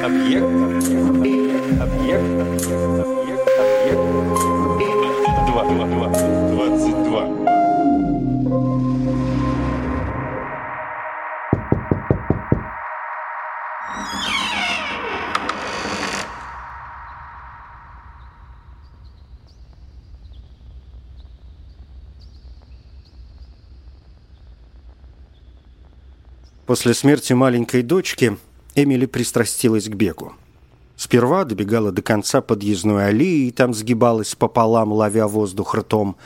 Объект. Объект. Объект. Объект. Два. Два. Два. Двадцать два. После смерти маленькой дочки Эмили пристрастилась к бегу. Сперва добегала до конца подъездной аллеи и там сгибалась пополам, ловя воздух ртом.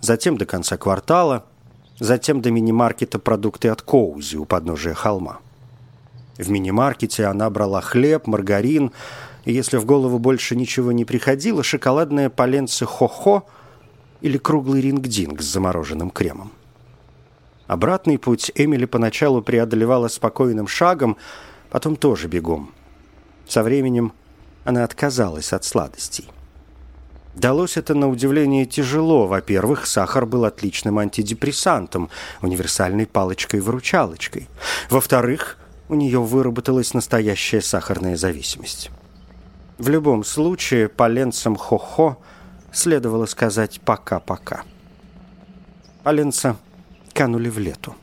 Затем до конца квартала, затем до мини-маркета продукты от Коузи у подножия холма. В мини-маркете она брала хлеб, маргарин, и если в голову больше ничего не приходило, шоколадное поленце хо-хо или круглый рингдинг с замороженным кремом. Обратный путь Эмили поначалу преодолевала спокойным шагом, потом тоже бегом. Со временем она отказалась от сладостей. Далось это на удивление тяжело. Во-первых, сахар был отличным антидепрессантом, универсальной палочкой-выручалочкой. Во-вторых, у нее выработалась настоящая сахарная зависимость. В любом случае, поленцам хо-хо следовало сказать «пока-пока». Поленца канули в лету.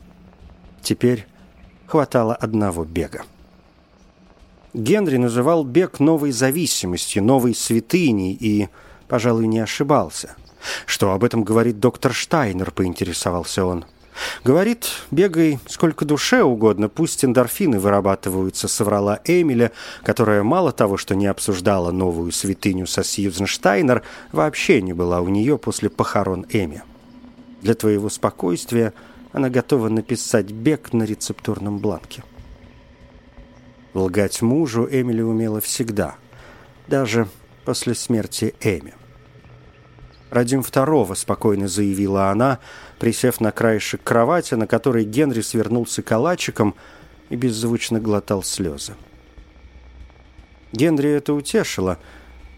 Теперь хватало одного бега. Генри называл бег новой зависимостью, новой святыней и, пожалуй, не ошибался. Что об этом говорит доктор Штайнер, поинтересовался он. Говорит, бегай сколько душе угодно, пусть эндорфины вырабатываются, соврала Эмиля, которая мало того, что не обсуждала новую святыню со Сьюзен Штайнер, вообще не была у нее после похорон Эми. Для твоего спокойствия она готова написать бег на рецептурном бланке. Лгать мужу Эмили умела всегда, даже после смерти Эми. «Родим второго», — спокойно заявила она, присев на краешек кровати, на которой Генри свернулся калачиком и беззвучно глотал слезы. Генри это утешило,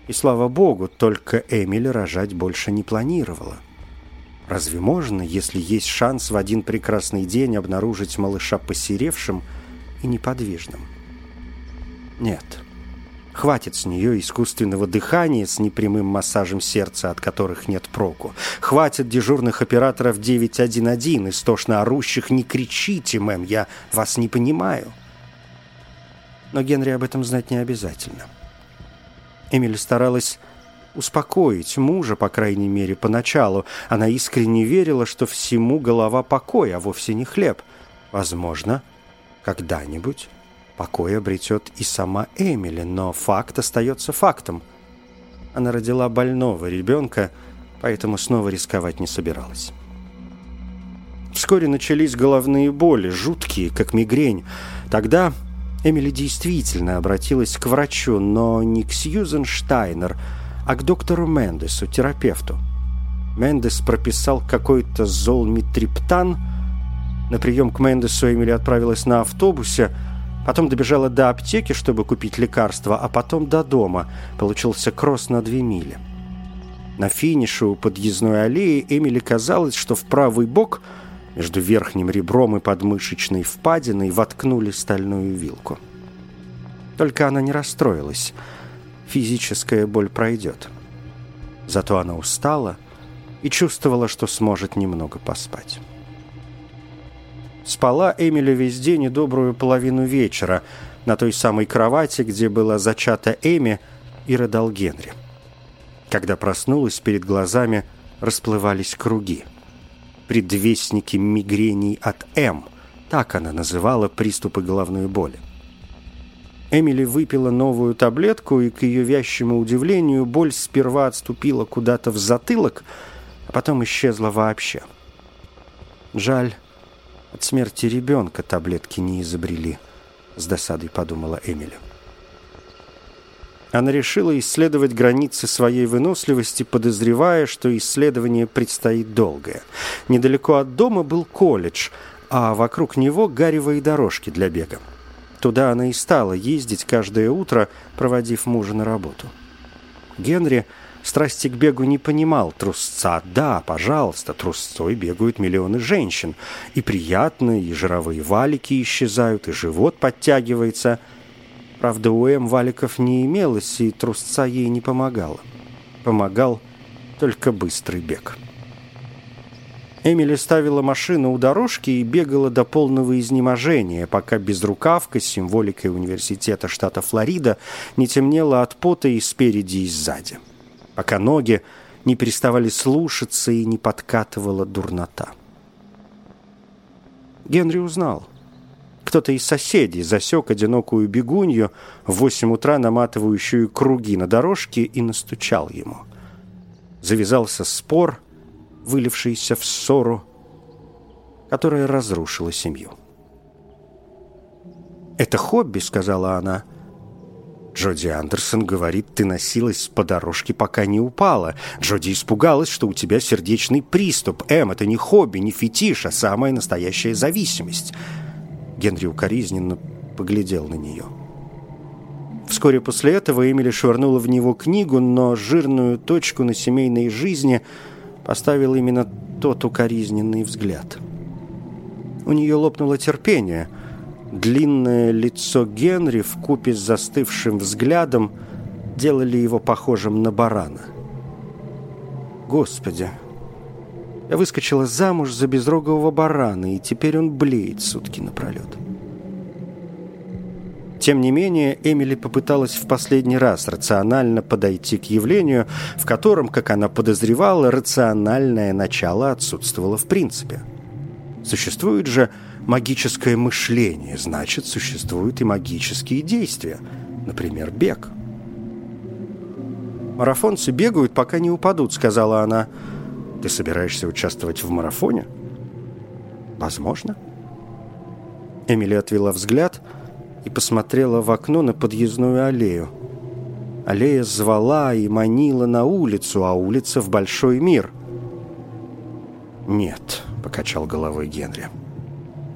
и, слава богу, только Эмили рожать больше не планировала. Разве можно, если есть шанс в один прекрасный день обнаружить малыша посеревшим и неподвижным? Нет. Хватит с нее искусственного дыхания с непрямым массажем сердца, от которых нет проку. Хватит дежурных операторов 911, истошно орущих «Не кричите, мэм, я вас не понимаю». Но Генри об этом знать не обязательно. Эмили старалась успокоить мужа, по крайней мере, поначалу. Она искренне верила, что всему голова покой, а вовсе не хлеб. Возможно, когда-нибудь покой обретет и сама Эмили, но факт остается фактом. Она родила больного ребенка, поэтому снова рисковать не собиралась. Вскоре начались головные боли, жуткие, как мигрень. Тогда Эмили действительно обратилась к врачу, но не к Сьюзен Штайнер, а к доктору Мендесу, терапевту. Мендес прописал какой-то золмитриптан. На прием к Мендесу Эмили отправилась на автобусе, потом добежала до аптеки, чтобы купить лекарство, а потом до дома. Получился кросс на две мили. На финише у подъездной аллеи Эмили казалось, что в правый бок между верхним ребром и подмышечной впадиной воткнули стальную вилку. Только она не расстроилась. Физическая боль пройдет. Зато она устала и чувствовала, что сможет немного поспать. Спала Эмили весь день и добрую половину вечера на той самой кровати, где была зачата Эми и рыдал Генри. Когда проснулась, перед глазами расплывались круги. Предвестники мигрений от М. Так она называла приступы головной боли. Эмили выпила новую таблетку, и, к ее вящему удивлению, боль сперва отступила куда-то в затылок, а потом исчезла вообще. Жаль, от смерти ребенка таблетки не изобрели, с досадой подумала Эмили. Она решила исследовать границы своей выносливости, подозревая, что исследование предстоит долгое. Недалеко от дома был колледж, а вокруг него гаревые дорожки для бега. Туда она и стала ездить каждое утро, проводив мужа на работу. Генри страсти к бегу не понимал. Трусца, да, пожалуйста, трусцой бегают миллионы женщин. И приятно, и жировые валики исчезают, и живот подтягивается. Правда, у Эм валиков не имелось, и трусца ей не помогала. Помогал только быстрый бег. Эмили ставила машину у дорожки и бегала до полного изнеможения, пока безрукавка с символикой университета штата Флорида не темнела от пота и спереди, и сзади. Пока ноги не переставали слушаться и не подкатывала дурнота. Генри узнал. Кто-то из соседей засек одинокую бегунью в восемь утра наматывающую круги на дорожке и настучал ему. Завязался спор — вылившийся в ссору, которая разрушила семью. «Это хобби», — сказала она. Джоди Андерсон говорит, ты носилась по дорожке, пока не упала. Джоди испугалась, что у тебя сердечный приступ. Эм, это не хобби, не фетиш, а самая настоящая зависимость. Генри укоризненно поглядел на нее. Вскоре после этого Эмили швырнула в него книгу, но жирную точку на семейной жизни — поставил именно тот укоризненный взгляд. У нее лопнуло терпение. Длинное лицо Генри в купе с застывшим взглядом делали его похожим на барана. Господи! Я выскочила замуж за безрогого барана, и теперь он блеет сутки напролет. Тем не менее, Эмили попыталась в последний раз рационально подойти к явлению, в котором, как она подозревала, рациональное начало отсутствовало в принципе. Существует же магическое мышление, значит, существуют и магические действия, например, бег. «Марафонцы бегают, пока не упадут», — сказала она. «Ты собираешься участвовать в марафоне?» «Возможно». Эмили отвела взгляд — и посмотрела в окно на подъездную аллею. Аллея звала и манила на улицу, а улица в большой мир. «Нет», — покачал головой Генри.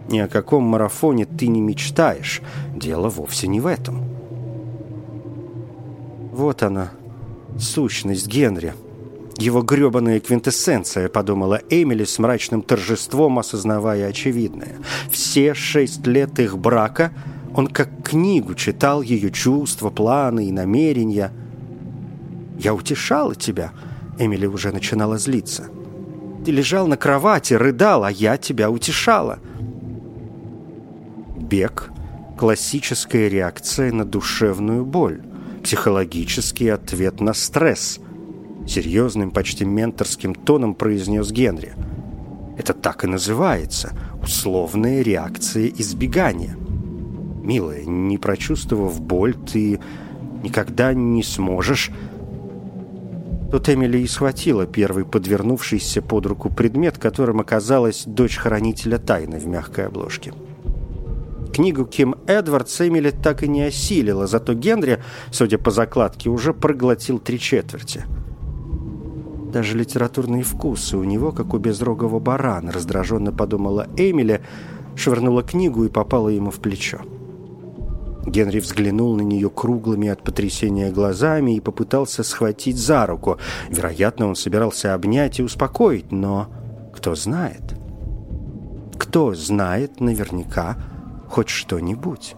«Ни о каком марафоне ты не мечтаешь. Дело вовсе не в этом». Вот она, сущность Генри. Его гребаная квинтэссенция, подумала Эмили с мрачным торжеством, осознавая очевидное. Все шесть лет их брака — он как книгу читал ее чувства, планы и намерения. «Я утешала тебя», — Эмили уже начинала злиться. «Ты лежал на кровати, рыдал, а я тебя утешала». Бег — классическая реакция на душевную боль, психологический ответ на стресс. Серьезным, почти менторским тоном произнес Генри. Это так и называется — условная реакция избегания. Милая, не прочувствовав боль, ты никогда не сможешь... Тут Эмили и схватила первый подвернувшийся под руку предмет, которым оказалась дочь хранителя тайны в мягкой обложке. Книгу Ким Эдвардс Эмили так и не осилила, зато Генри, судя по закладке, уже проглотил три четверти. Даже литературные вкусы у него, как у безрогого барана, раздраженно подумала Эмили, швырнула книгу и попала ему в плечо. Генри взглянул на нее круглыми от потрясения глазами и попытался схватить за руку. Вероятно, он собирался обнять и успокоить, но кто знает? Кто знает наверняка хоть что-нибудь?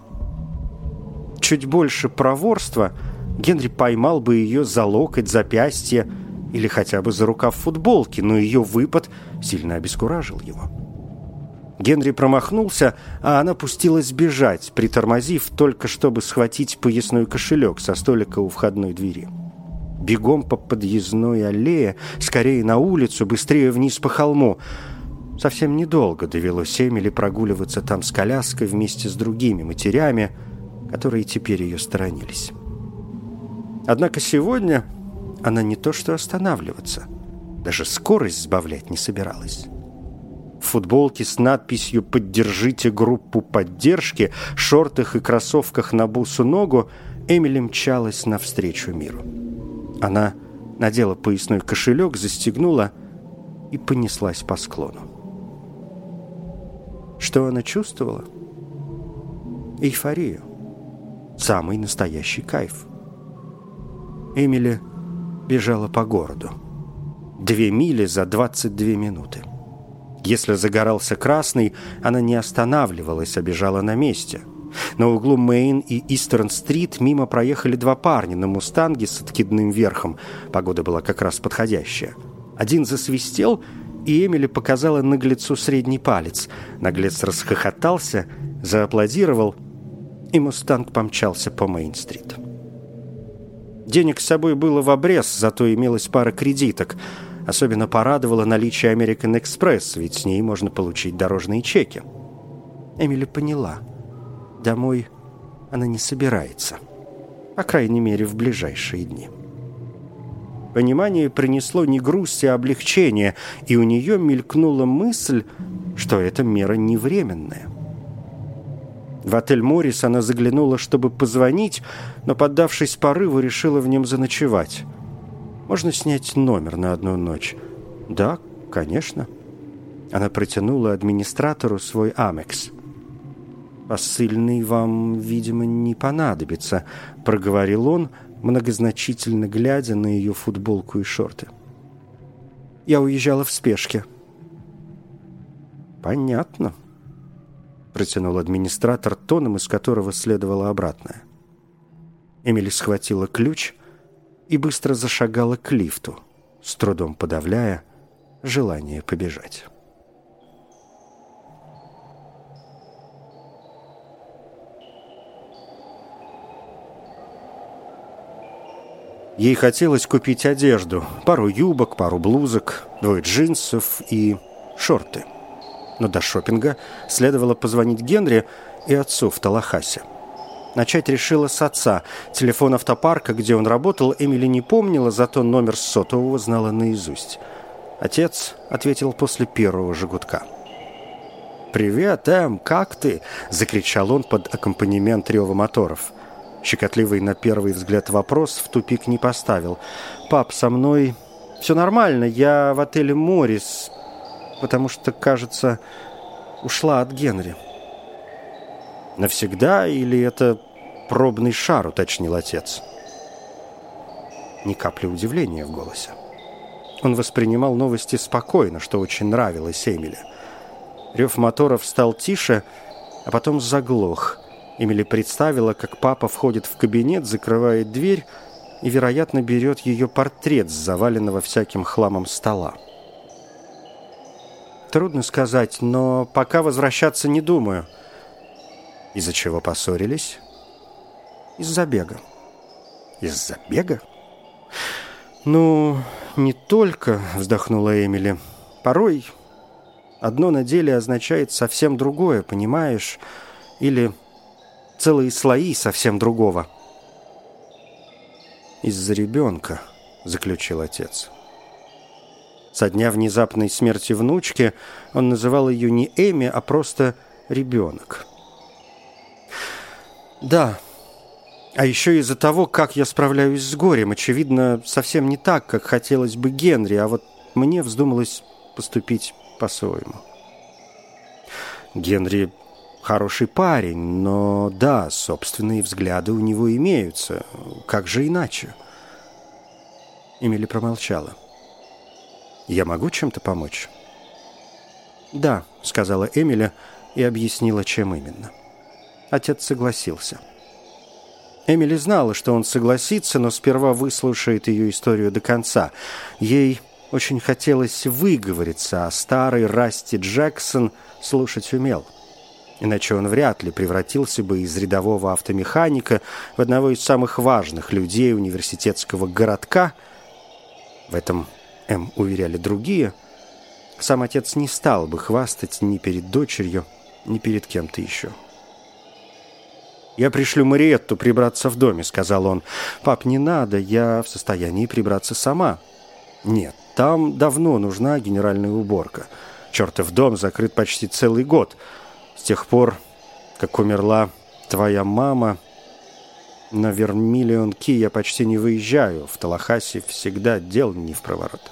Чуть больше проворства Генри поймал бы ее за локоть, запястье или хотя бы за рукав футболки, но ее выпад сильно обескуражил его. Генри промахнулся, а она пустилась бежать, притормозив только чтобы схватить поясной кошелек со столика у входной двери. Бегом по подъездной аллее, скорее на улицу, быстрее вниз по холму. Совсем недолго довелось Эмили прогуливаться там с коляской вместе с другими матерями, которые теперь ее сторонились. Однако сегодня она не то что останавливаться, даже скорость сбавлять не собиралась в футболке с надписью «Поддержите группу поддержки», шортах и кроссовках на бусу ногу, Эмили мчалась навстречу миру. Она надела поясной кошелек, застегнула и понеслась по склону. Что она чувствовала? Эйфорию. Самый настоящий кайф. Эмили бежала по городу. Две мили за 22 минуты. Если загорался красный, она не останавливалась, а бежала на месте. На углу Мейн и Истерн-стрит мимо проехали два парня на «Мустанге» с откидным верхом. Погода была как раз подходящая. Один засвистел, и Эмили показала наглецу средний палец. Наглец расхохотался, зааплодировал, и «Мустанг» помчался по Мейн-стрит. Денег с собой было в обрез, зато имелась пара кредиток. Особенно порадовало наличие American Express, ведь с ней можно получить дорожные чеки. Эмили поняла. Домой она не собирается. По крайней мере, в ближайшие дни. Понимание принесло не грусть, а облегчение, и у нее мелькнула мысль, что эта мера не временная. В отель «Моррис» она заглянула, чтобы позвонить, но, поддавшись порыву, решила в нем заночевать. «Можно снять номер на одну ночь?» «Да, конечно». Она протянула администратору свой «Амекс». «Посыльный вам, видимо, не понадобится», — проговорил он, многозначительно глядя на ее футболку и шорты. «Я уезжала в спешке». «Понятно», протянул администратор тоном, из которого следовало обратное. Эмили схватила ключ и быстро зашагала к лифту, с трудом подавляя желание побежать. Ей хотелось купить одежду, пару юбок, пару блузок, двое джинсов и шорты – но до шопинга следовало позвонить Генри и отцу в Талахасе. Начать решила с отца. Телефон автопарка, где он работал, Эмили не помнила, зато номер сотового знала наизусть. Отец ответил после первого же «Привет, Эм, как ты?» – закричал он под аккомпанемент рева моторов. Щекотливый на первый взгляд вопрос в тупик не поставил. «Пап, со мной все нормально, я в отеле «Моррис», потому что, кажется, ушла от Генри. «Навсегда или это пробный шар?» — уточнил отец. Ни капли удивления в голосе. Он воспринимал новости спокойно, что очень нравилось Эмили. Рев моторов стал тише, а потом заглох. Эмили представила, как папа входит в кабинет, закрывает дверь и, вероятно, берет ее портрет с заваленного всяким хламом стола. Трудно сказать, но пока возвращаться не думаю. Из-за чего поссорились? Из-за бега. Из-за бега? Ну, не только, вздохнула Эмили. Порой одно на деле означает совсем другое, понимаешь? Или целые слои совсем другого. Из-за ребенка, заключил отец. Со дня внезапной смерти внучки он называл ее не Эми, а просто «ребенок». «Да, а еще из-за того, как я справляюсь с горем, очевидно, совсем не так, как хотелось бы Генри, а вот мне вздумалось поступить по-своему». Генри хороший парень, но да, собственные взгляды у него имеются. Как же иначе? Эмили промолчала. Я могу чем-то помочь?» «Да», — сказала Эмили и объяснила, чем именно. Отец согласился. Эмили знала, что он согласится, но сперва выслушает ее историю до конца. Ей очень хотелось выговориться, а старый Расти Джексон слушать умел. Иначе он вряд ли превратился бы из рядового автомеханика в одного из самых важных людей университетского городка. В этом М уверяли другие, сам отец не стал бы хвастать ни перед дочерью, ни перед кем-то еще. «Я пришлю Мариетту прибраться в доме», — сказал он. «Пап, не надо, я в состоянии прибраться сама». «Нет, там давно нужна генеральная уборка. Чертов дом закрыт почти целый год. С тех пор, как умерла твоя мама, на Вермиллион Ки я почти не выезжаю. В Талахасе всегда дел не в проворот.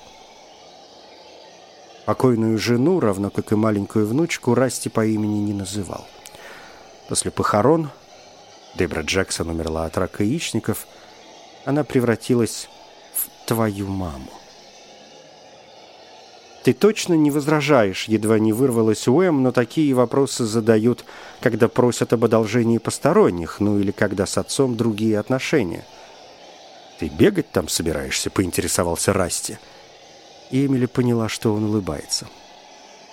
Покойную жену, равно как и маленькую внучку, Расти по имени не называл. После похорон Дебра Джексон умерла от рака яичников, она превратилась в твою маму. Ты точно не возражаешь, едва не вырвалась у Эм, но такие вопросы задают, когда просят об одолжении посторонних, ну или когда с отцом другие отношения. «Ты бегать там собираешься?» — поинтересовался Расти. Эмили поняла, что он улыбается.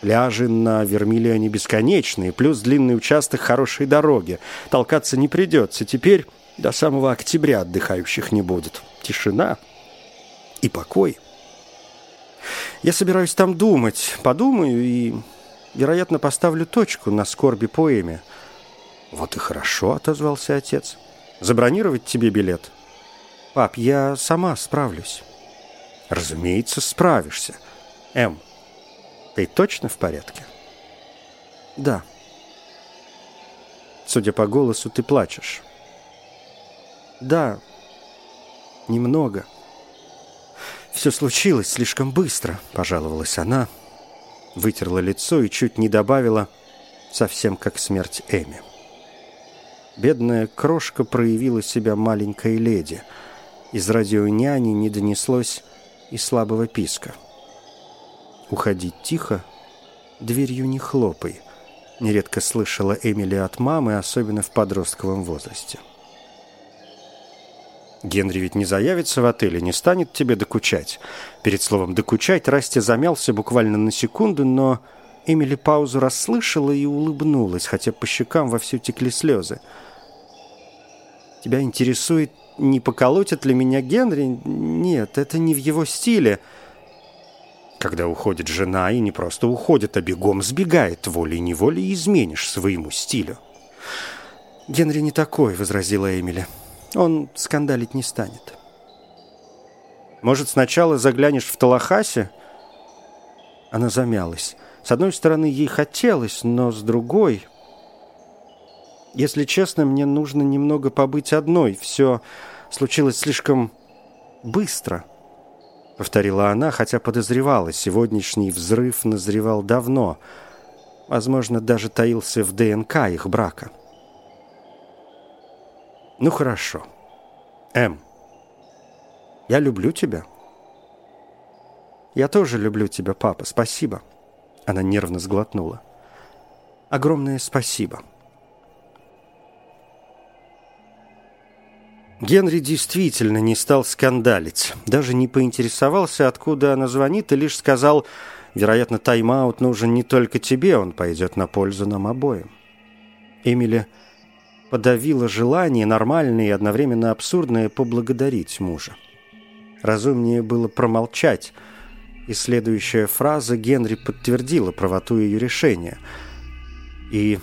Пляжи на Вермилионе бесконечные, плюс длинный участок хорошей дороги. Толкаться не придется. Теперь до самого октября отдыхающих не будет. Тишина и покой — я собираюсь там думать, подумаю и, вероятно, поставлю точку на скорби поэме. Вот и хорошо, отозвался отец. Забронировать тебе билет? Пап, я сама справлюсь. Разумеется, справишься. М, ты точно в порядке? Да. Судя по голосу, ты плачешь. Да, немного. «Все случилось слишком быстро», — пожаловалась она, вытерла лицо и чуть не добавила, совсем как смерть Эми. Бедная крошка проявила себя маленькой леди. Из радионяни не донеслось и слабого писка. «Уходить тихо, дверью не хлопай», — нередко слышала Эмили от мамы, особенно в подростковом возрасте. Генри ведь не заявится в отеле, не станет тебе докучать. Перед словом «докучать» Расти замялся буквально на секунду, но Эмили паузу расслышала и улыбнулась, хотя по щекам вовсю текли слезы. «Тебя интересует, не поколотит ли меня Генри? Нет, это не в его стиле». Когда уходит жена, и не просто уходит, а бегом сбегает, волей-неволей изменишь своему стилю. «Генри не такой», — возразила Эмили. Он скандалить не станет. Может, сначала заглянешь в Талахасе? Она замялась. С одной стороны, ей хотелось, но с другой... Если честно, мне нужно немного побыть одной. Все случилось слишком быстро, повторила она, хотя подозревала, сегодняшний взрыв назревал давно. Возможно, даже таился в ДНК их брака. Ну хорошо. М. Я люблю тебя. Я тоже люблю тебя, папа. Спасибо. Она нервно сглотнула. Огромное спасибо. Генри действительно не стал скандалить. Даже не поинтересовался, откуда она звонит, и лишь сказал, вероятно, тайм-аут нужен не только тебе, он пойдет на пользу нам обоим. Эмили подавила желание, нормальное и одновременно абсурдное, поблагодарить мужа. Разумнее было промолчать, и следующая фраза Генри подтвердила правоту ее решения. «И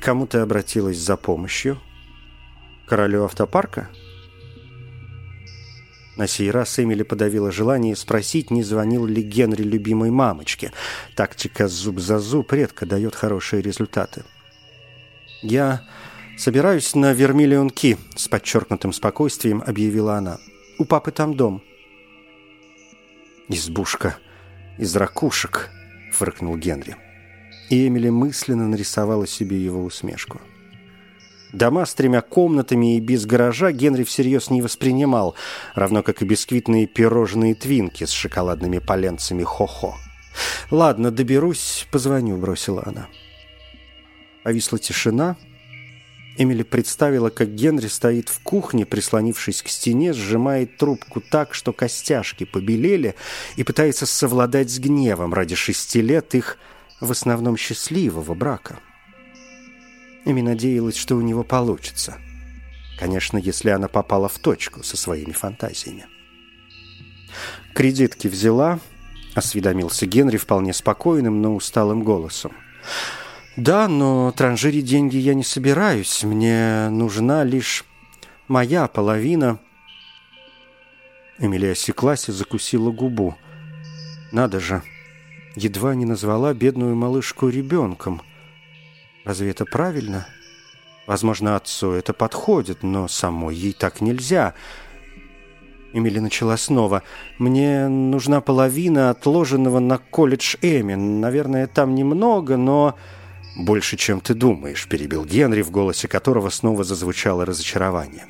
кому ты обратилась за помощью? Королю автопарка?» На сей раз Эмили подавила желание спросить, не звонил ли Генри любимой мамочке. Тактика зуб за зуб редко дает хорошие результаты. «Я «Собираюсь на Вермиллион-Ки», — с подчеркнутым спокойствием объявила она. «У папы там дом». «Избушка из ракушек», — фыркнул Генри. И Эмили мысленно нарисовала себе его усмешку. Дома с тремя комнатами и без гаража Генри всерьез не воспринимал, равно как и бисквитные пирожные твинки с шоколадными поленцами хо-хо. «Ладно, доберусь, позвоню», — бросила она. Повисла тишина, — Эмили представила, как Генри стоит в кухне, прислонившись к стене, сжимает трубку так, что костяшки побелели, и пытается совладать с гневом ради шести лет их в основном счастливого брака. Эми надеялась, что у него получится. Конечно, если она попала в точку со своими фантазиями. «Кредитки взяла», — осведомился Генри вполне спокойным, но усталым голосом. «Да, но транжирить деньги я не собираюсь. Мне нужна лишь моя половина». Эмилия осеклась и закусила губу. «Надо же, едва не назвала бедную малышку ребенком. Разве это правильно? Возможно, отцу это подходит, но самой ей так нельзя». Эмили начала снова. «Мне нужна половина отложенного на колледж Эми. Наверное, там немного, но...» «Больше, чем ты думаешь», — перебил Генри, в голосе которого снова зазвучало разочарование.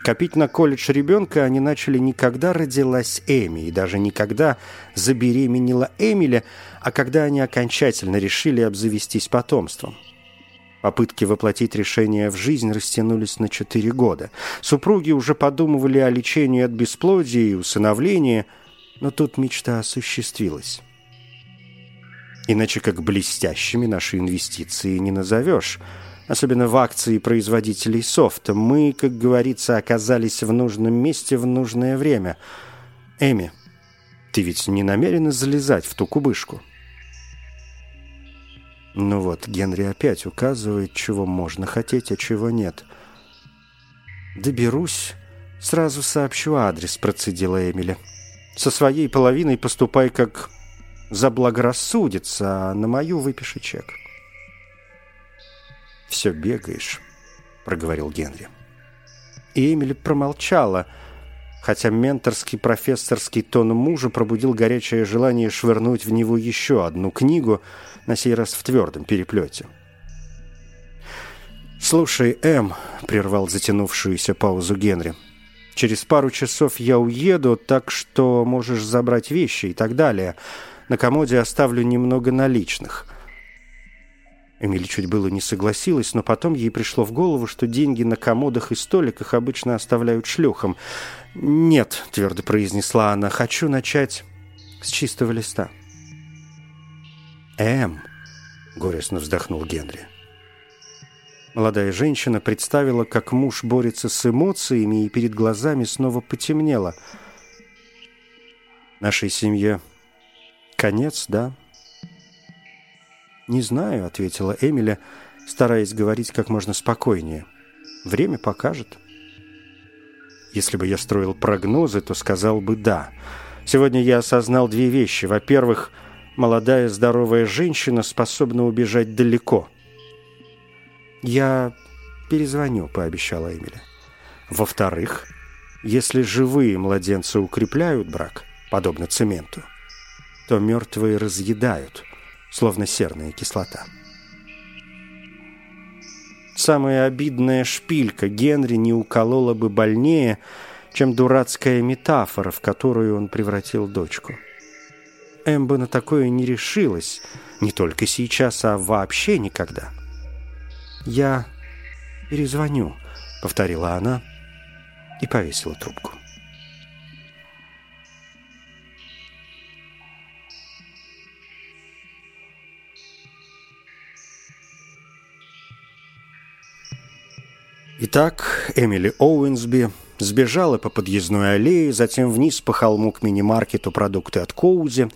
Копить на колледж ребенка они начали не когда родилась Эми, и даже не когда забеременела Эмили, а когда они окончательно решили обзавестись потомством. Попытки воплотить решение в жизнь растянулись на четыре года. Супруги уже подумывали о лечении от бесплодия и усыновлении, но тут мечта осуществилась. Иначе как блестящими наши инвестиции не назовешь – особенно в акции производителей софта. Мы, как говорится, оказались в нужном месте в нужное время. Эми, ты ведь не намерена залезать в ту кубышку? Ну вот, Генри опять указывает, чего можно хотеть, а чего нет. «Доберусь, сразу сообщу адрес», — процедила Эмили. «Со своей половиной поступай, как заблагорассудится, а на мою выпиши чек» все бегаешь», — проговорил Генри. И Эмили промолчала, хотя менторский профессорский тон мужа пробудил горячее желание швырнуть в него еще одну книгу, на сей раз в твердом переплете. «Слушай, Эм», — прервал затянувшуюся паузу Генри, — «через пару часов я уеду, так что можешь забрать вещи и так далее. На комоде оставлю немного наличных». Эмили чуть было не согласилась, но потом ей пришло в голову, что деньги на комодах и столиках обычно оставляют шлюхам. «Нет», — твердо произнесла она, — «хочу начать с чистого листа». «Эм», — горестно вздохнул Генри. Молодая женщина представила, как муж борется с эмоциями, и перед глазами снова потемнело. «Нашей семье конец, да?» «Не знаю», — ответила Эмили, стараясь говорить как можно спокойнее. «Время покажет». Если бы я строил прогнозы, то сказал бы «да». Сегодня я осознал две вещи. Во-первых, молодая здоровая женщина способна убежать далеко. «Я перезвоню», — пообещала Эмили. Во-вторых, если живые младенцы укрепляют брак, подобно цементу, то мертвые разъедают словно серная кислота. Самая обидная шпилька Генри не уколола бы больнее, чем дурацкая метафора, в которую он превратил дочку. Эмба на такое не решилась, не только сейчас, а вообще никогда. «Я перезвоню», — повторила она и повесила трубку. Итак, Эмили Оуэнсби сбежала по подъездной аллее, затем вниз по холму к мини-маркету продукты от Коузи,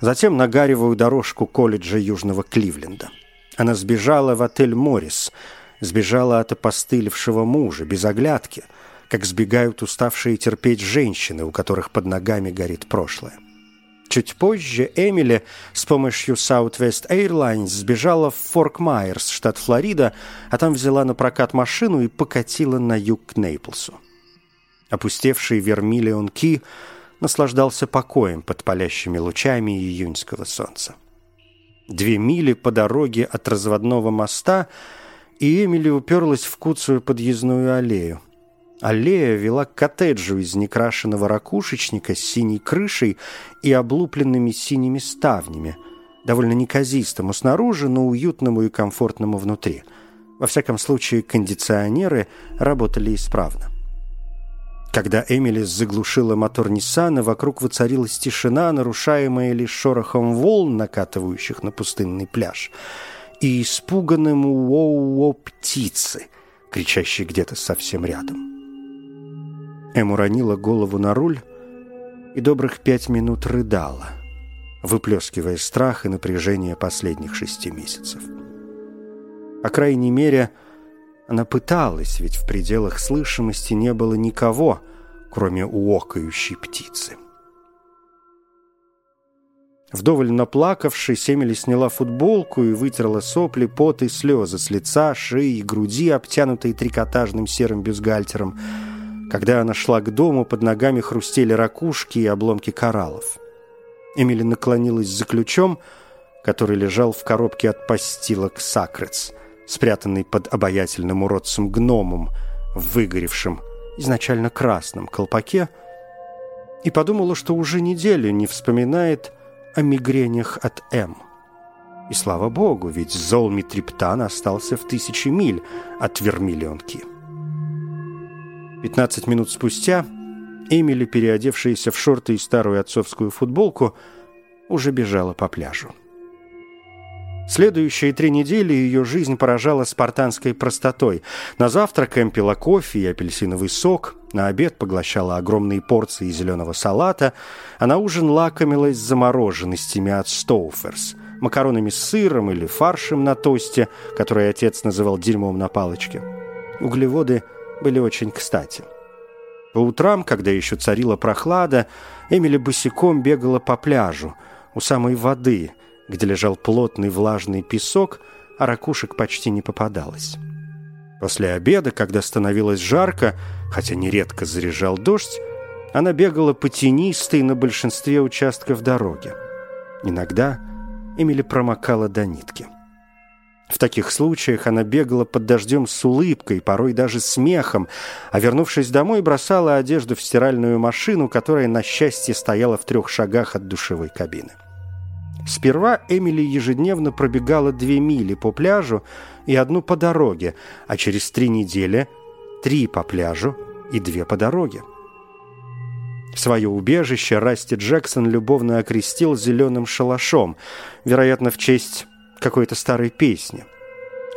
затем на гаревую дорожку колледжа Южного Кливленда. Она сбежала в отель «Моррис», сбежала от опостылевшего мужа, без оглядки, как сбегают уставшие терпеть женщины, у которых под ногами горит прошлое. Чуть позже Эмили с помощью Southwest Airlines сбежала в Форк Майерс, штат Флорида, а там взяла на прокат машину и покатила на юг к Нейплсу. Опустевший Вермиллион Ки наслаждался покоем под палящими лучами июньского солнца. Две мили по дороге от разводного моста, и Эмили уперлась в куцую подъездную аллею. Аллея вела к коттеджу из некрашенного ракушечника с синей крышей и облупленными синими ставнями, довольно неказистому снаружи, но уютному и комфортному внутри. Во всяком случае, кондиционеры работали исправно. Когда Эмили заглушила мотор Ниссана, вокруг воцарилась тишина, нарушаемая лишь шорохом волн, накатывающих на пустынный пляж, и испуганным уоу-уо птицы, кричащей где-то совсем рядом. Эм уронила голову на руль и добрых пять минут рыдала, выплескивая страх и напряжение последних шести месяцев. По крайней мере, она пыталась, ведь в пределах слышимости не было никого, кроме уокающей птицы. Вдоволь наплакавшись, Эмили сняла футболку и вытерла сопли, пот и слезы с лица, шеи и груди, обтянутые трикотажным серым бюстгальтером, когда она шла к дому, под ногами хрустели ракушки и обломки кораллов. Эмили наклонилась за ключом, который лежал в коробке от постилок Сакрец, спрятанный под обаятельным уродцем гномом в выгоревшем изначально красном колпаке, и подумала, что уже неделю не вспоминает о мигренях от М. И слава богу, ведь золмитриптан остался в тысячи миль от вермиллионки. Пятнадцать минут спустя Эмили, переодевшаяся в шорты и старую отцовскую футболку, уже бежала по пляжу. Следующие три недели ее жизнь поражала спартанской простотой. На завтрак Эм пила кофе и апельсиновый сок, на обед поглощала огромные порции зеленого салата, а на ужин лакомилась замороженностями от Стоуферс, макаронами с сыром или фаршем на тосте, который отец называл дерьмом на палочке. Углеводы были очень кстати. По утрам, когда еще царила прохлада, Эмили босиком бегала по пляжу, у самой воды – где лежал плотный влажный песок, а ракушек почти не попадалось. После обеда, когда становилось жарко, хотя нередко заряжал дождь, она бегала по тенистой на большинстве участков дороги. Иногда Эмили промокала до нитки. В таких случаях она бегала под дождем с улыбкой, порой даже смехом, а вернувшись домой, бросала одежду в стиральную машину, которая, на счастье, стояла в трех шагах от душевой кабины. Сперва Эмили ежедневно пробегала две мили по пляжу и одну по дороге, а через три недели три по пляжу и две по дороге. Свое убежище Расти Джексон любовно окрестил зеленым шалашом, вероятно, в честь какой-то старой песни.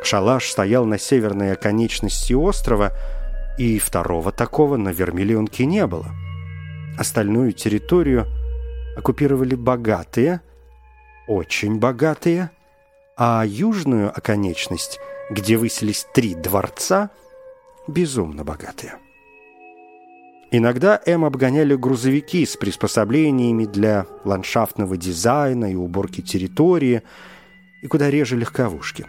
Шалаш стоял на северной оконечности острова, и второго такого на Вермиллионке не было. Остальную территорию оккупировали богатые, очень богатые, а южную оконечность, где выселись три дворца, безумно богатые. Иногда М обгоняли грузовики с приспособлениями для ландшафтного дизайна и уборки территории, и куда реже легковушки.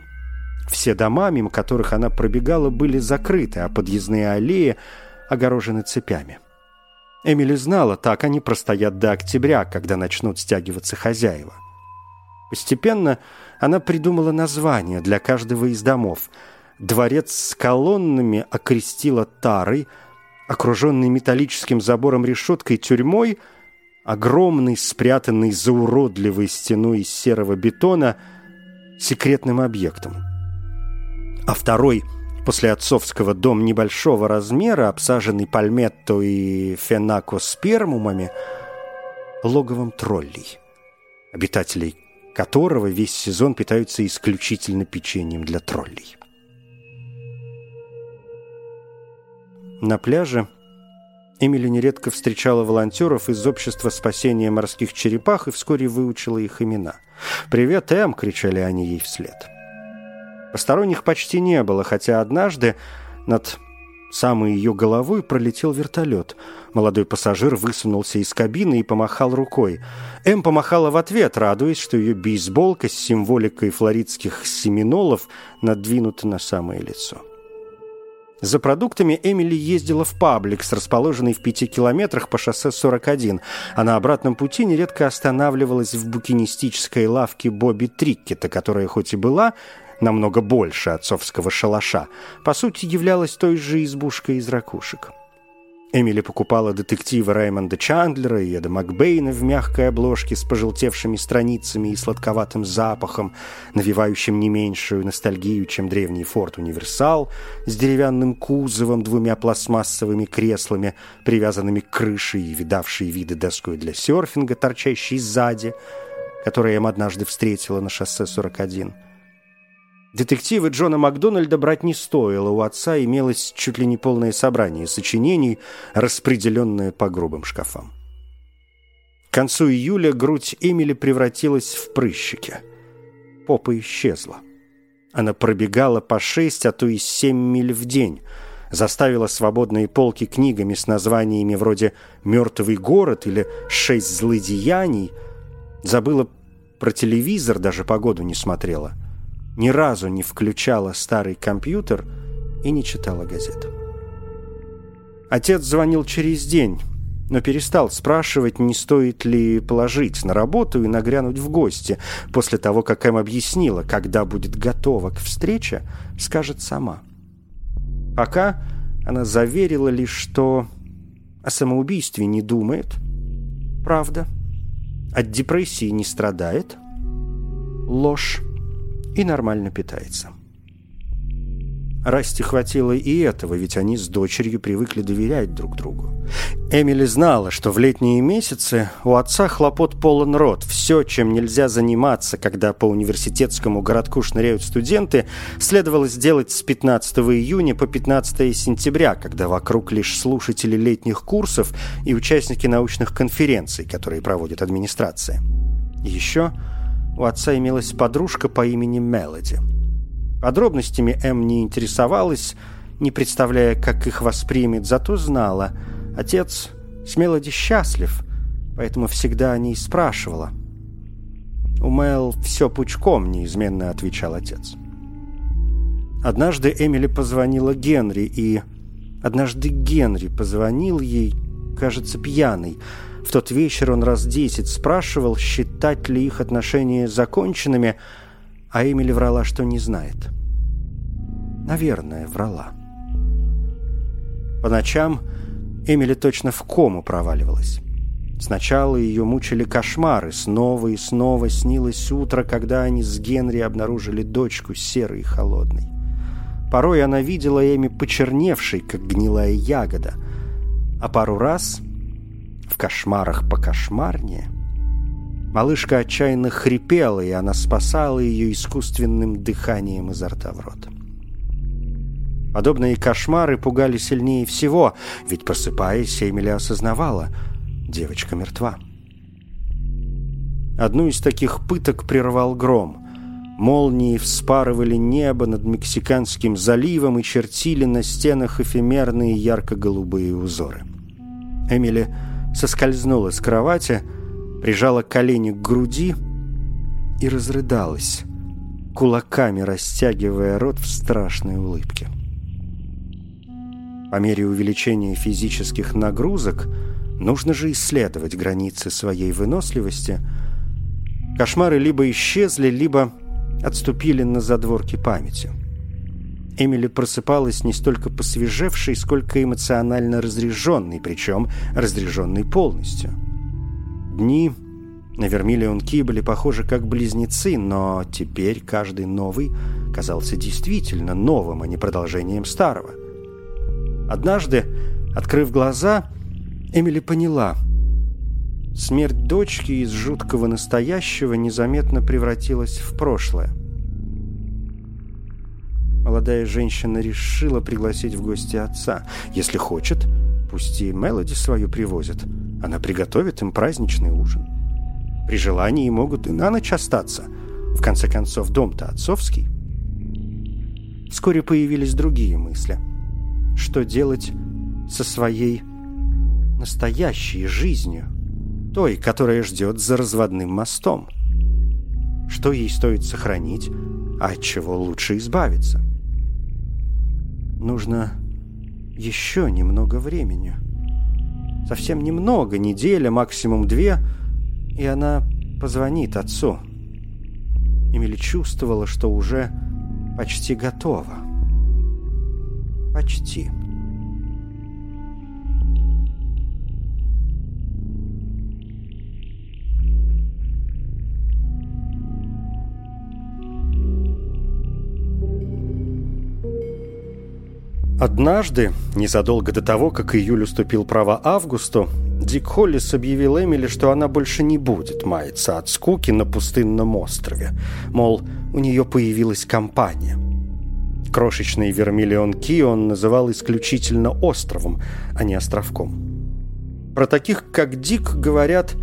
Все дома, мимо которых она пробегала, были закрыты, а подъездные аллеи огорожены цепями. Эмили знала, так они простоят до октября, когда начнут стягиваться хозяева – Постепенно она придумала название для каждого из домов. Дворец с колоннами окрестила тарой, окруженный металлическим забором решеткой тюрьмой, огромный, спрятанный за уродливой стеной из серого бетона, секретным объектом. А второй, после отцовского дом небольшого размера, обсаженный пальметто и фенакоспермумами, логовом троллей, обитателей которого весь сезон питаются исключительно печеньем для троллей. На пляже Эмили нередко встречала волонтеров из общества спасения морских черепах и вскоре выучила их имена. «Привет, Эм!» — кричали они ей вслед. Посторонних почти не было, хотя однажды над самой ее головой пролетел вертолет. Молодой пассажир высунулся из кабины и помахал рукой. Эм помахала в ответ, радуясь, что ее бейсболка с символикой флоридских семинолов надвинута на самое лицо. За продуктами Эмили ездила в Пабликс, расположенный в пяти километрах по шоссе 41, а на обратном пути нередко останавливалась в букинистической лавке Бобби Триккета, которая хоть и была намного больше отцовского шалаша, по сути являлась той же избушкой из ракушек. Эмили покупала детективы Раймонда Чандлера и Эда Макбейна в мягкой обложке с пожелтевшими страницами и сладковатым запахом, навевающим не меньшую ностальгию, чем древний форт Универсал с деревянным кузовом, двумя пластмассовыми креслами, привязанными к крыше и видавшей виды доской для серфинга, торчащей сзади, которую им однажды встретила на шоссе 41. Детективы Джона Макдональда брать не стоило, у отца имелось чуть ли не полное собрание сочинений, распределенное по грубым шкафам. К концу июля грудь Эмили превратилась в прыщики. Попа исчезла. Она пробегала по шесть, а то и семь миль в день, заставила свободные полки книгами с названиями вроде «Мертвый город» или «Шесть злодеяний», забыла про телевизор, даже погоду не смотрела – ни разу не включала старый компьютер и не читала газет. Отец звонил через день, но перестал спрашивать, не стоит ли положить на работу и нагрянуть в гости. После того, как Эм объяснила, когда будет готова к встрече, скажет сама. Пока она заверила лишь, что о самоубийстве не думает. Правда. От депрессии не страдает. Ложь. И нормально питается. Расти хватило и этого, ведь они с дочерью привыкли доверять друг другу. Эмили знала, что в летние месяцы у отца хлопот полон рот. Все, чем нельзя заниматься, когда по университетскому городку шныряют студенты, следовало сделать с 15 июня по 15 сентября, когда вокруг лишь слушатели летних курсов и участники научных конференций, которые проводит администрация. Еще у отца имелась подружка по имени Мелоди – Подробностями М не интересовалась, не представляя, как их воспримет, зато знала. Отец с Мелоди счастлив, поэтому всегда о ней спрашивала. «У Мэл все пучком», — неизменно отвечал отец. Однажды Эмили позвонила Генри, и... Однажды Генри позвонил ей, кажется, пьяный. В тот вечер он раз десять спрашивал, считать ли их отношения законченными, — а Эмили врала, что не знает. Наверное, врала. По ночам Эмили точно в кому проваливалась. Сначала ее мучили кошмары, снова и снова снилось утро, когда они с Генри обнаружили дочку серой и холодной. Порой она видела Эми почерневшей, как гнилая ягода, а пару раз в кошмарах покошмарнее – Малышка отчаянно хрипела, и она спасала ее искусственным дыханием изо рта в рот. Подобные кошмары пугали сильнее всего, ведь, просыпаясь, Эмили осознавала – девочка мертва. Одну из таких пыток прервал гром. Молнии вспарывали небо над Мексиканским заливом и чертили на стенах эфемерные ярко-голубые узоры. Эмили соскользнула с кровати – прижала колени к груди и разрыдалась, кулаками растягивая рот в страшной улыбке. По мере увеличения физических нагрузок нужно же исследовать границы своей выносливости. Кошмары либо исчезли, либо отступили на задворки памяти. Эмили просыпалась не столько посвежевшей, сколько эмоционально разряженной, причем разряженной полностью – Дни на Вермиллион Ки были похожи как близнецы, но теперь каждый новый казался действительно новым, а не продолжением старого. Однажды, открыв глаза, Эмили поняла. Смерть дочки из жуткого настоящего незаметно превратилась в прошлое. Молодая женщина решила пригласить в гости отца. Если хочет, пусть и Мелоди свою привозят – она приготовит им праздничный ужин. При желании могут и на ночь остаться. В конце концов, дом-то отцовский. Вскоре появились другие мысли. Что делать со своей настоящей жизнью? Той, которая ждет за разводным мостом. Что ей стоит сохранить, а от чего лучше избавиться? Нужно еще немного времени. Совсем немного, неделя, максимум две, и она позвонит отцу. Эмили чувствовала, что уже почти готова. Почти. Однажды, незадолго до того, как июль уступил право Августу, Дик Холлис объявил Эмили, что она больше не будет маяться от скуки на пустынном острове. Мол, у нее появилась компания. Крошечный Вермиллион Ки он называл исключительно островом, а не островком. Про таких, как Дик, говорят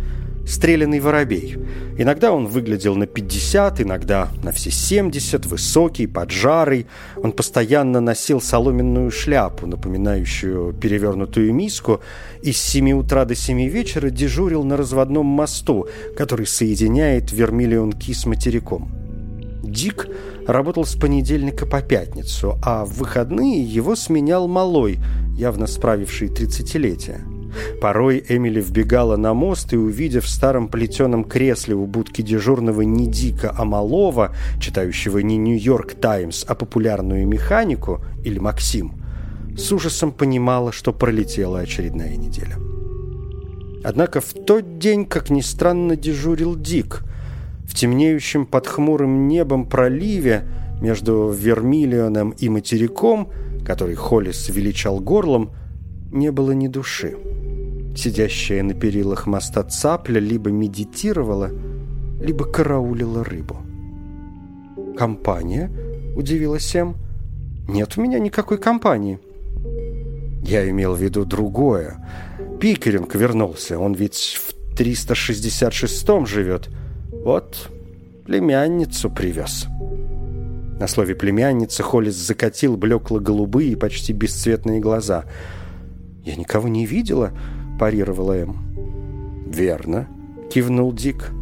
стрелянный воробей. Иногда он выглядел на 50, иногда на все 70, высокий, поджарый. Он постоянно носил соломенную шляпу, напоминающую перевернутую миску, и с 7 утра до 7 вечера дежурил на разводном мосту, который соединяет Вермиллион-Ки с материком. Дик работал с понедельника по пятницу, а в выходные его сменял малой, явно справивший тридцатилетие. Порой Эмили вбегала на мост и, увидев в старом плетеном кресле у будки дежурного не Дика, а Малова, читающего не «Нью-Йорк Таймс», а популярную механику или «Максим», с ужасом понимала, что пролетела очередная неделя. Однако в тот день, как ни странно, дежурил Дик. В темнеющем под хмурым небом проливе между Вермиллионом и материком, который Холлис величал горлом, не было ни души. Сидящая на перилах моста цапля либо медитировала, либо караулила рыбу. «Компания?» – удивилась Сэм. «Нет у меня никакой компании». Я имел в виду другое. Пикеринг вернулся, он ведь в 366-м живет. Вот, племянницу привез. На слове «племянница» Холлис закатил блекло-голубые и почти бесцветные глаза. «Я никого не видела», – парировала Эм. «Верно», – кивнул Дик.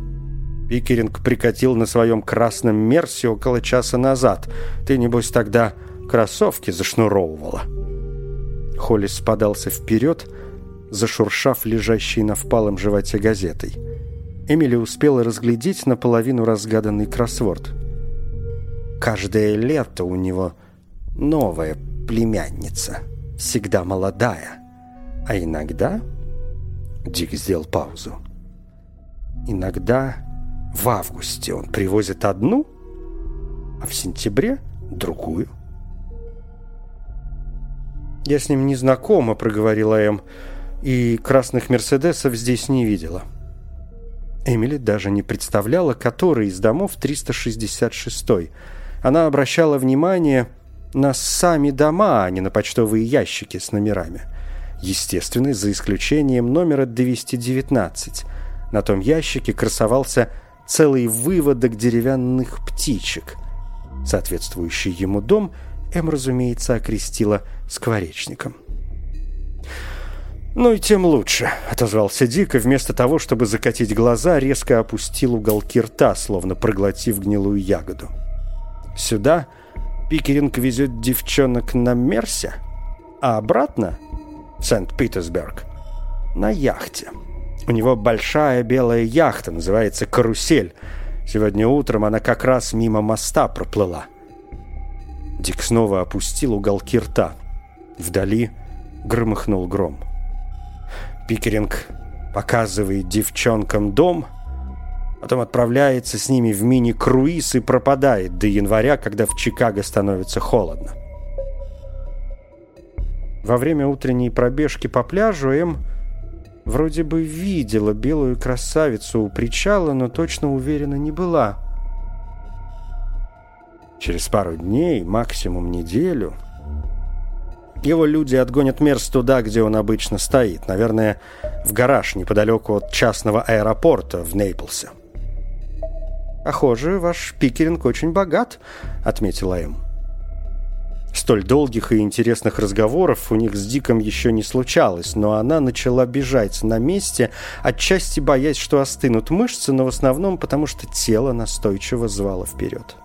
Пикеринг прикатил на своем красном Мерсе около часа назад. Ты, небось, тогда кроссовки зашнуровывала. Холлис подался вперед, зашуршав лежащей на впалом животе газетой. Эмили успела разглядеть наполовину разгаданный кроссворд. Каждое лето у него новая племянница, всегда молодая. А иногда... Дик сделал паузу. Иногда в августе он привозит одну, а в сентябре другую. «Я с ним не знакома», — проговорила Эм, «и красных «Мерседесов» здесь не видела». Эмили даже не представляла, который из домов 366-й. Она обращала внимание на сами дома, а не на почтовые ящики с номерами. Естественно, за исключением номера 219. На том ящике красовался целый выводок деревянных птичек. Соответствующий ему дом М, разумеется, окрестила скворечником. «Ну и тем лучше», — отозвался Дик, и вместо того, чтобы закатить глаза, резко опустил уголки рта, словно проглотив гнилую ягоду. «Сюда Пикеринг везет девчонок на Мерсе, а обратно — в Сент-Питерсберг, на яхте». У него большая белая яхта, называется «Карусель». Сегодня утром она как раз мимо моста проплыла. Дик снова опустил уголки рта. Вдали громыхнул гром. Пикеринг показывает девчонкам дом, потом отправляется с ними в мини-круиз и пропадает до января, когда в Чикаго становится холодно. Во время утренней пробежки по пляжу М Вроде бы видела белую красавицу у причала, но точно уверена не была. Через пару дней, максимум неделю, его люди отгонят Мерс туда, где он обычно стоит. Наверное, в гараж неподалеку от частного аэропорта в Нейплсе. «Похоже, ваш пикеринг очень богат», — отметила им. Столь долгих и интересных разговоров у них с Диком еще не случалось, но она начала бежать на месте, отчасти боясь, что остынут мышцы, но в основном потому, что тело настойчиво звало вперед.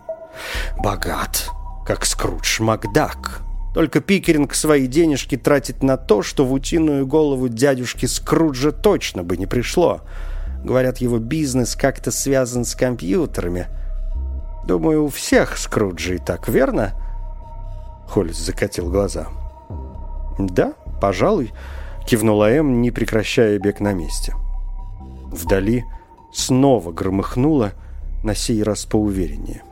«Богат, как Скрудж Макдак», только Пикеринг свои денежки тратит на то, что в утиную голову дядюшки Скруджа точно бы не пришло. Говорят, его бизнес как-то связан с компьютерами. Думаю, у всех Скруджей так, верно?» Холлис закатил глаза. «Да, пожалуй», — кивнула Эм, не прекращая бег на месте. Вдали снова громыхнуло, на сей раз поувереннее.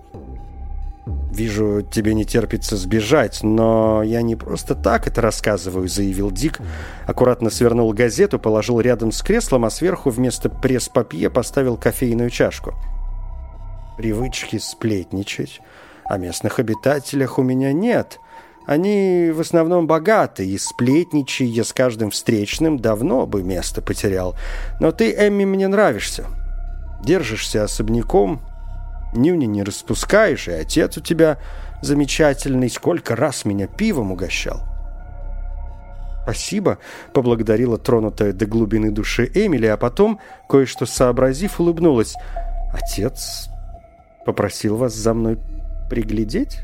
«Вижу, тебе не терпится сбежать, но я не просто так это рассказываю», — заявил Дик. Аккуратно свернул газету, положил рядом с креслом, а сверху вместо пресс-папье поставил кофейную чашку. «Привычки сплетничать. О местных обитателях у меня нет. Они в основном богаты, и сплетничая с каждым встречным давно бы место потерял. Но ты, Эмми, мне нравишься. Держишься особняком, нюни не распускаешь, и отец у тебя замечательный. Сколько раз меня пивом угощал. «Спасибо», — поблагодарила тронутая до глубины души Эмили, а потом, кое-что сообразив, улыбнулась. «Отец попросил вас за мной приглядеть?»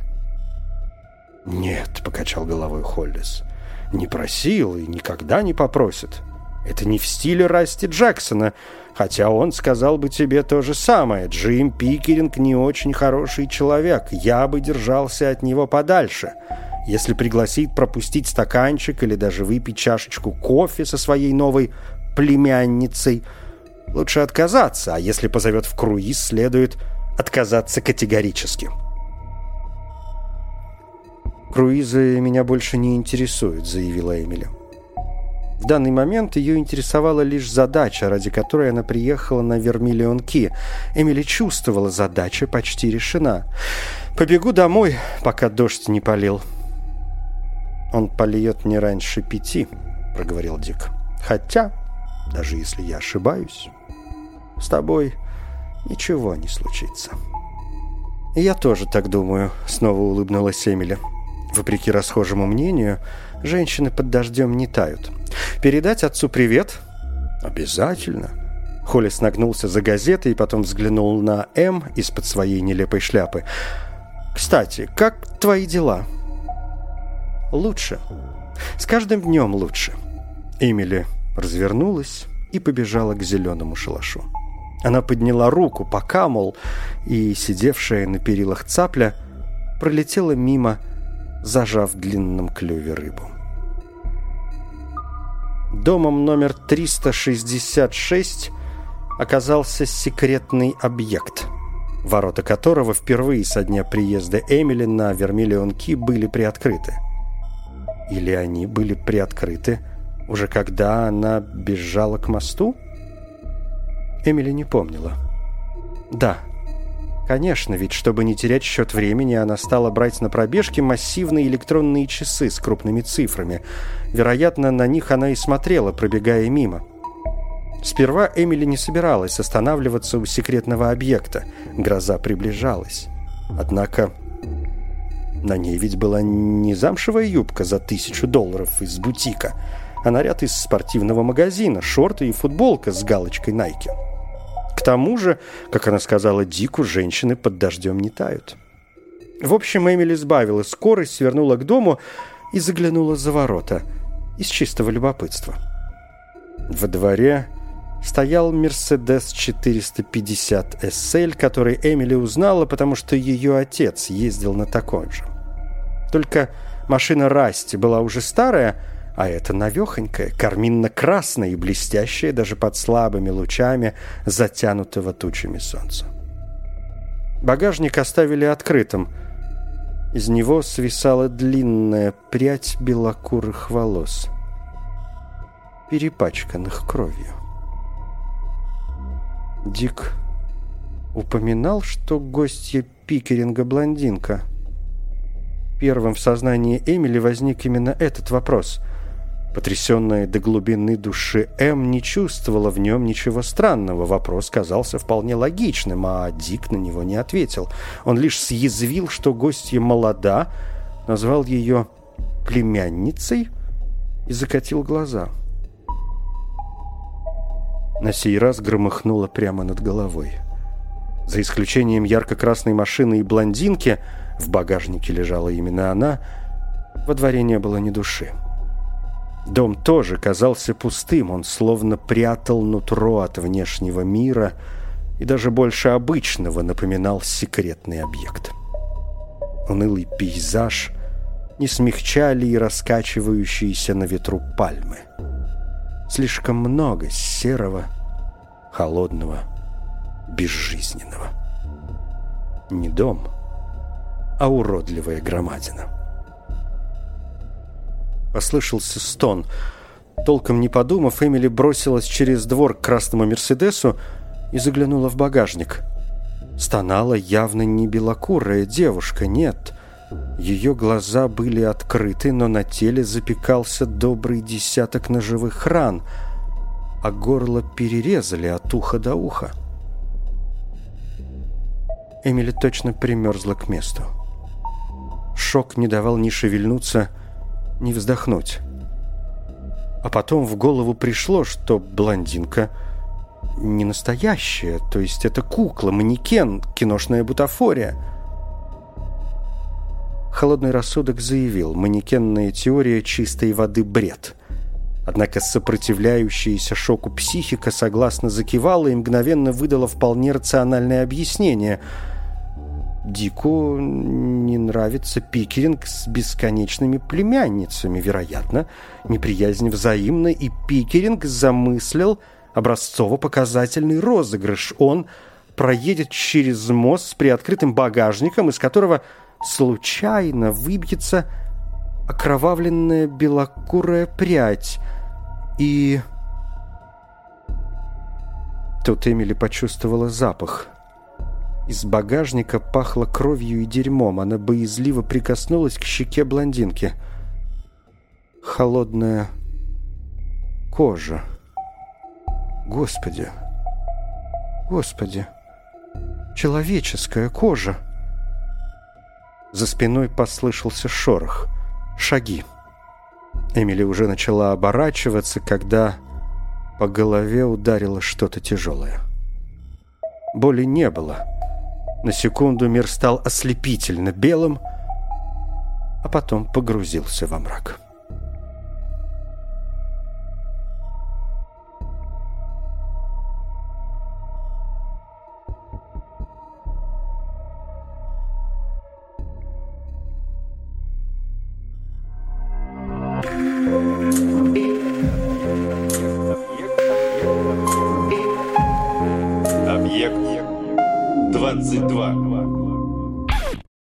«Нет», — покачал головой Холлис, — «не просил и никогда не попросит. Это не в стиле Расти Джексона, хотя он сказал бы тебе то же самое. Джим Пикеринг не очень хороший человек, я бы держался от него подальше. Если пригласит пропустить стаканчик или даже выпить чашечку кофе со своей новой племянницей, лучше отказаться, а если позовет в круиз, следует отказаться категорически. «Круизы меня больше не интересуют», — заявила Эмили. В данный момент ее интересовала лишь задача, ради которой она приехала на Вермиллион Ки. Эмили чувствовала, задача почти решена. «Побегу домой, пока дождь не полил». «Он польет не раньше пяти», — проговорил Дик. «Хотя, даже если я ошибаюсь, с тобой ничего не случится». «Я тоже так думаю», — снова улыбнулась Эмили. Вопреки расхожему мнению, женщины под дождем не тают. «Передать отцу привет?» «Обязательно». Холлис нагнулся за газетой и потом взглянул на М из-под своей нелепой шляпы. «Кстати, как твои дела?» «Лучше. С каждым днем лучше». Эмили развернулась и побежала к зеленому шалашу. Она подняла руку, пока, мол, и сидевшая на перилах цапля пролетела мимо, зажав в длинном клюве рыбу. Домом номер 366 оказался секретный объект, ворота которого впервые со дня приезда Эмили на Вермиллион-Ки были приоткрыты. Или они были приоткрыты уже когда она бежала к мосту? Эмили не помнила. Да, Конечно, ведь чтобы не терять счет времени, она стала брать на пробежке массивные электронные часы с крупными цифрами. Вероятно, на них она и смотрела, пробегая мимо. Сперва Эмили не собиралась останавливаться у секретного объекта. Гроза приближалась. Однако на ней ведь была не замшевая юбка за тысячу долларов из бутика, а наряд из спортивного магазина, шорты и футболка с галочкой Nike. Тому же, как она сказала Дику, женщины под дождем не тают. В общем, Эмили сбавила скорость, свернула к дому и заглянула за ворота из чистого любопытства. Во дворе стоял Мерседес 450 SL, который Эмили узнала, потому что ее отец ездил на таком же. Только машина Расти была уже старая, а это навехонькая, карминно-красная и блестящая даже под слабыми лучами затянутого тучами солнца. Багажник оставили открытым. Из него свисала длинная прядь белокурых волос, перепачканных кровью. Дик упоминал, что гостья Пикеринга блондинка. Первым в сознании Эмили возник именно этот вопрос – Потрясенная до глубины души М не чувствовала в нем ничего странного. Вопрос казался вполне логичным, а Дик на него не ответил. Он лишь съязвил, что гостья молода, назвал ее племянницей и закатил глаза. На сей раз громыхнуло прямо над головой. За исключением ярко-красной машины и блондинки, в багажнике лежала именно она, во дворе не было ни души. Дом тоже казался пустым, он словно прятал нутро от внешнего мира и даже больше обычного напоминал секретный объект. Унылый пейзаж не смягчали и раскачивающиеся на ветру пальмы. Слишком много серого, холодного, безжизненного. Не дом, а уродливая громадина. Послышался стон. Толком не подумав, Эмили бросилась через двор к красному «Мерседесу» и заглянула в багажник. Стонала явно не белокурая девушка, нет. Ее глаза были открыты, но на теле запекался добрый десяток ножевых ран, а горло перерезали от уха до уха. Эмили точно примерзла к месту. Шок не давал ни шевельнуться, не вздохнуть. А потом в голову пришло, что блондинка не настоящая, то есть это кукла, манекен, киношная бутафория. Холодный рассудок заявил, манекенная теория чистой воды бред. Однако сопротивляющаяся шоку психика согласно закивала и мгновенно выдала вполне рациональное объяснение. Дику не нравится пикеринг с бесконечными племянницами. Вероятно, неприязнь взаимна, и пикеринг замыслил образцово-показательный розыгрыш. Он проедет через мост с приоткрытым багажником, из которого случайно выбьется окровавленная белокурая прядь. И... Тут Эмили почувствовала запах. Из багажника пахло кровью и дерьмом. Она боязливо прикоснулась к щеке блондинки. Холодная кожа. Господи! Господи! Человеческая кожа! За спиной послышался шорох. Шаги. Эмили уже начала оборачиваться, когда по голове ударило что-то тяжелое. Боли не было. На секунду мир стал ослепительно белым, а потом погрузился во мрак.